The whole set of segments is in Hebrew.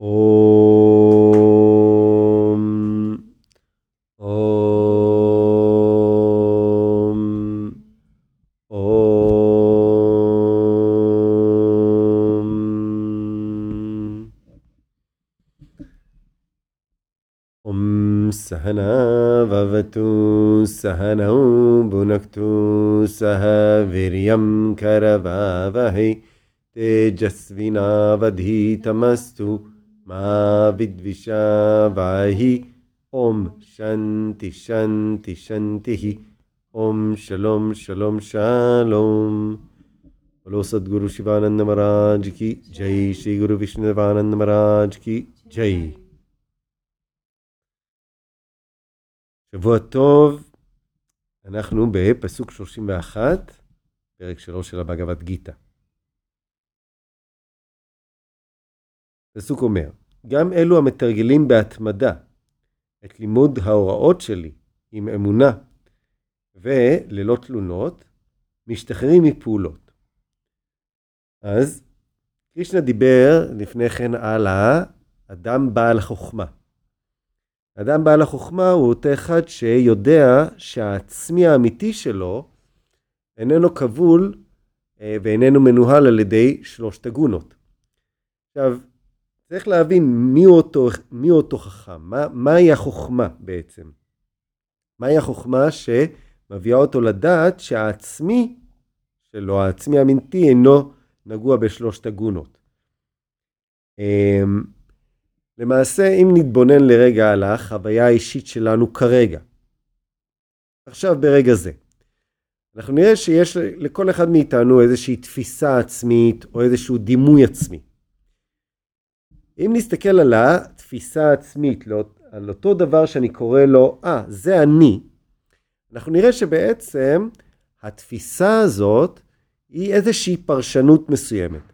ॐ ॐ ॐ। ॐ सहना भवतु सहनौ भुनक्तु सह वीर्यं करवावहै तेजस्विनावधीतमस्तु। Tejasvinavadhitamastu Ma Vidvishavahi Om Shanti Shanti Shantihi Om Shalom Shalom Shalom बोलो सदगुरु शिवानंद महाराज की जय श्री गुरु विष्णुदेवानंद महाराज की जय שבוע טוב, אנחנו בפסוק 31, פרק 3 של הבגבת גיתא. הפסוק אומר, גם אלו המתרגלים בהתמדה את לימוד ההוראות שלי עם אמונה וללא תלונות, משתחררים מפעולות. אז קרישנה דיבר לפני כן על האדם בעל החוכמה. האדם בעל החוכמה הוא אותו אחד שיודע שהעצמי האמיתי שלו איננו כבול אה, ואיננו מנוהל על ידי שלושת הגונות. עכשיו, צריך להבין מי אותו, מי אותו חכם, מה, מהי החוכמה בעצם. מהי החוכמה שמביאה אותו לדעת שהעצמי שלו, העצמי האמיתי, אינו נגוע בשלושת הגונות. אמ, למעשה, אם נתבונן לרגע על החוויה האישית שלנו כרגע, עכשיו ברגע זה, אנחנו נראה שיש לכל אחד מאיתנו איזושהי תפיסה עצמית או איזשהו דימוי עצמי. אם נסתכל על התפיסה העצמית, לא, על אותו דבר שאני קורא לו, אה, ah, זה אני, אנחנו נראה שבעצם התפיסה הזאת היא איזושהי פרשנות מסוימת.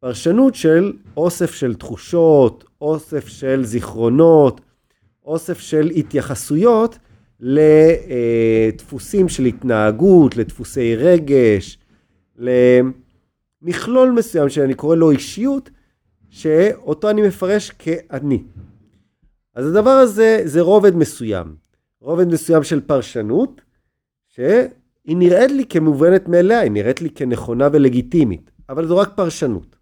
פרשנות של אוסף של תחושות, אוסף של זיכרונות, אוסף של התייחסויות לדפוסים של התנהגות, לדפוסי רגש, למכלול מסוים שאני קורא לו אישיות, שאותו אני מפרש כאני. אז הדבר הזה זה רובד מסוים, רובד מסוים של פרשנות, שהיא נראית לי כמובנת מאליה, היא נראית לי כנכונה ולגיטימית, אבל זו רק פרשנות.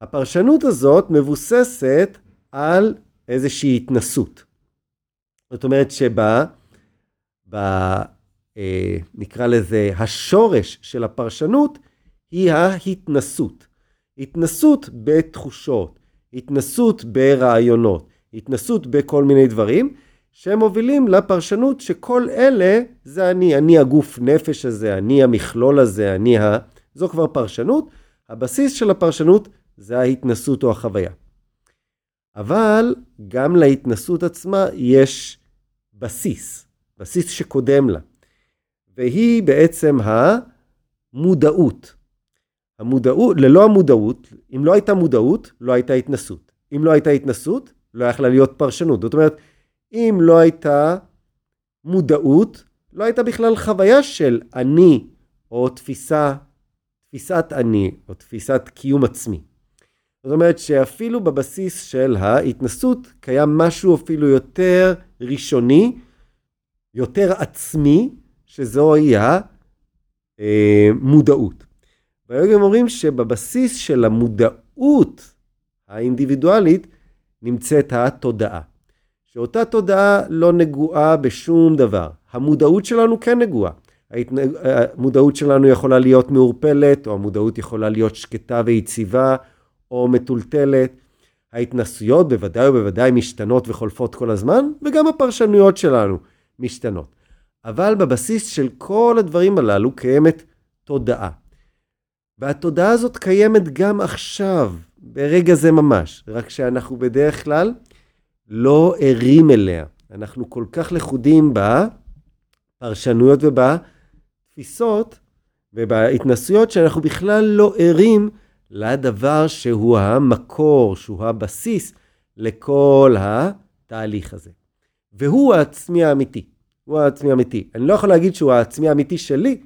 הפרשנות הזאת מבוססת על איזושהי התנסות. זאת אומרת שבה, ב, אה, נקרא לזה, השורש של הפרשנות היא ההתנסות. התנסות בתחושות, התנסות ברעיונות, התנסות בכל מיני דברים, שהם מובילים לפרשנות שכל אלה זה אני, אני הגוף נפש הזה, אני המכלול הזה, אני ה... זו כבר פרשנות. הבסיס של הפרשנות זה ההתנסות או החוויה. אבל גם להתנסות עצמה יש בסיס, בסיס שקודם לה, והיא בעצם המודעות. המודעות, ללא המודעות, אם לא הייתה מודעות, לא הייתה התנסות. אם לא הייתה התנסות, לא יכלה להיות פרשנות. זאת אומרת, אם לא הייתה מודעות, לא הייתה בכלל חוויה של אני, או תפיסה, תפיסת אני, או תפיסת קיום עצמי. זאת אומרת שאפילו בבסיס של ההתנסות קיים משהו אפילו יותר ראשוני, יותר עצמי, שזוהי המודעות. והיום אומרים שבבסיס של המודעות האינדיבידואלית נמצאת התודעה. שאותה תודעה לא נגועה בשום דבר. המודעות שלנו כן נגועה. המודעות שלנו יכולה להיות מעורפלת, או המודעות יכולה להיות שקטה ויציבה, או מטולטלת. ההתנסויות בוודאי ובוודאי משתנות וחולפות כל הזמן, וגם הפרשנויות שלנו משתנות. אבל בבסיס של כל הדברים הללו קיימת תודעה. והתודעה הזאת קיימת גם עכשיו, ברגע זה ממש, רק שאנחנו בדרך כלל לא ערים אליה. אנחנו כל כך לכודים בפרשנויות ובתפיסות ובהתנסויות שאנחנו בכלל לא ערים לדבר שהוא המקור, שהוא הבסיס לכל התהליך הזה. והוא העצמי האמיתי. הוא העצמי האמיתי. אני לא יכול להגיד שהוא העצמי האמיתי שלי,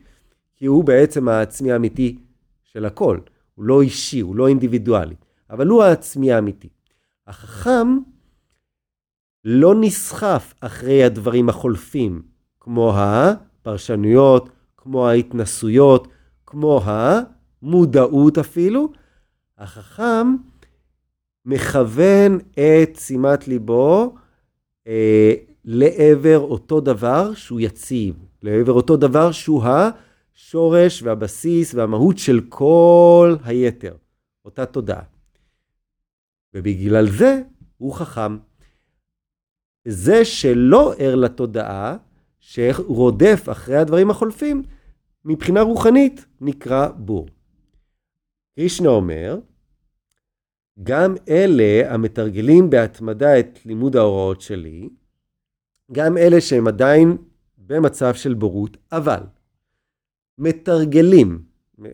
כי הוא בעצם העצמי האמיתי של הכל. הוא לא אישי, הוא לא אינדיבידואלי. אבל הוא העצמי האמיתי. החכם לא נסחף אחרי הדברים החולפים, כמו הפרשנויות, כמו ההתנסויות, כמו המודעות אפילו. החכם מכוון את שימת ליבו אה, לעבר אותו דבר שהוא יציב, לעבר אותו דבר שהוא השורש והבסיס והמהות של כל היתר, אותה תודעה. ובגלל זה הוא חכם. זה שלא ער לתודעה, שרודף אחרי הדברים החולפים, מבחינה רוחנית נקרא בור. קרישנה אומר, גם אלה המתרגלים בהתמדה את לימוד ההוראות שלי, גם אלה שהם עדיין במצב של בורות, אבל מתרגלים, אה,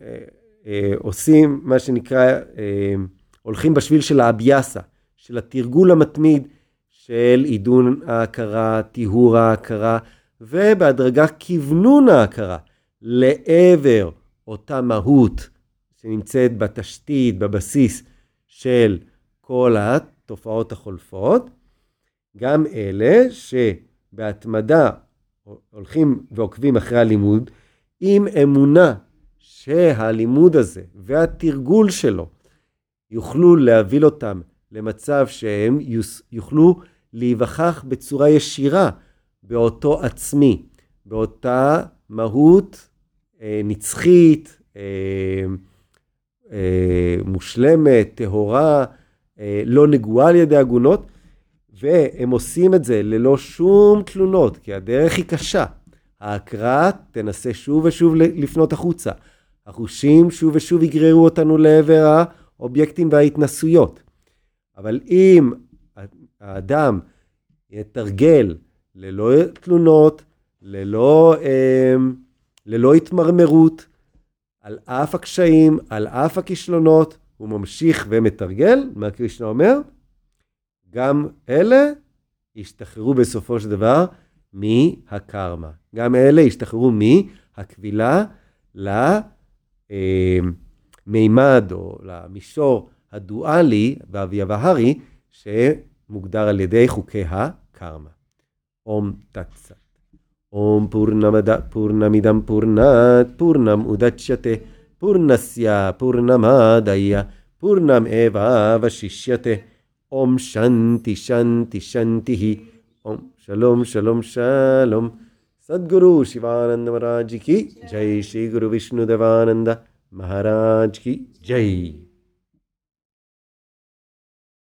אה, עושים מה שנקרא, אה, הולכים בשביל של האביאסה, של התרגול המתמיד של עידון ההכרה, טיהור ההכרה, ובהדרגה כוונון ההכרה לעבר אותה מהות שנמצאת בתשתית, בבסיס של כל התופעות החולפות, גם אלה שבהתמדה הולכים ועוקבים אחרי הלימוד, עם אמונה שהלימוד הזה והתרגול שלו יוכלו להביא אותם למצב שהם יוכלו להיווכח בצורה ישירה באותו עצמי, באותה מהות אה, נצחית, אה, אה, מושלמת, טהורה, אה, לא נגועה על ידי עגונות, והם עושים את זה ללא שום תלונות, כי הדרך היא קשה. ההקראה תנסה שוב ושוב לפנות החוצה. החושים שוב ושוב יגררו אותנו לעבר האובייקטים וההתנסויות. אבל אם האדם יתרגל ללא תלונות, ללא, אה, ללא התמרמרות, על אף הקשיים, על אף הכישלונות, הוא ממשיך ומתרגל, מה קרישנה אומר? גם אלה ישתחררו בסופו של דבר מהקרמה. גם אלה ישתחררו מהקבילה למימד או למישור הדואלי באביבהרי, שמוגדר על ידי חוקי הקרמה. אום תצה. ॐ पूर्णमद पूर्णमिदं पूर्णात् पूर्णम् उदच्यते पूर्णस्य पूर्णमादय पूर्णमेवावशिष्यते ॐ शन्ति शन्ति शन्तिः ॐ शलों शलोम शलोम। सद्गुरु शिवानंद महाराज की जय। श्री गुरु विष्णुदेवानंद महाराज की जय।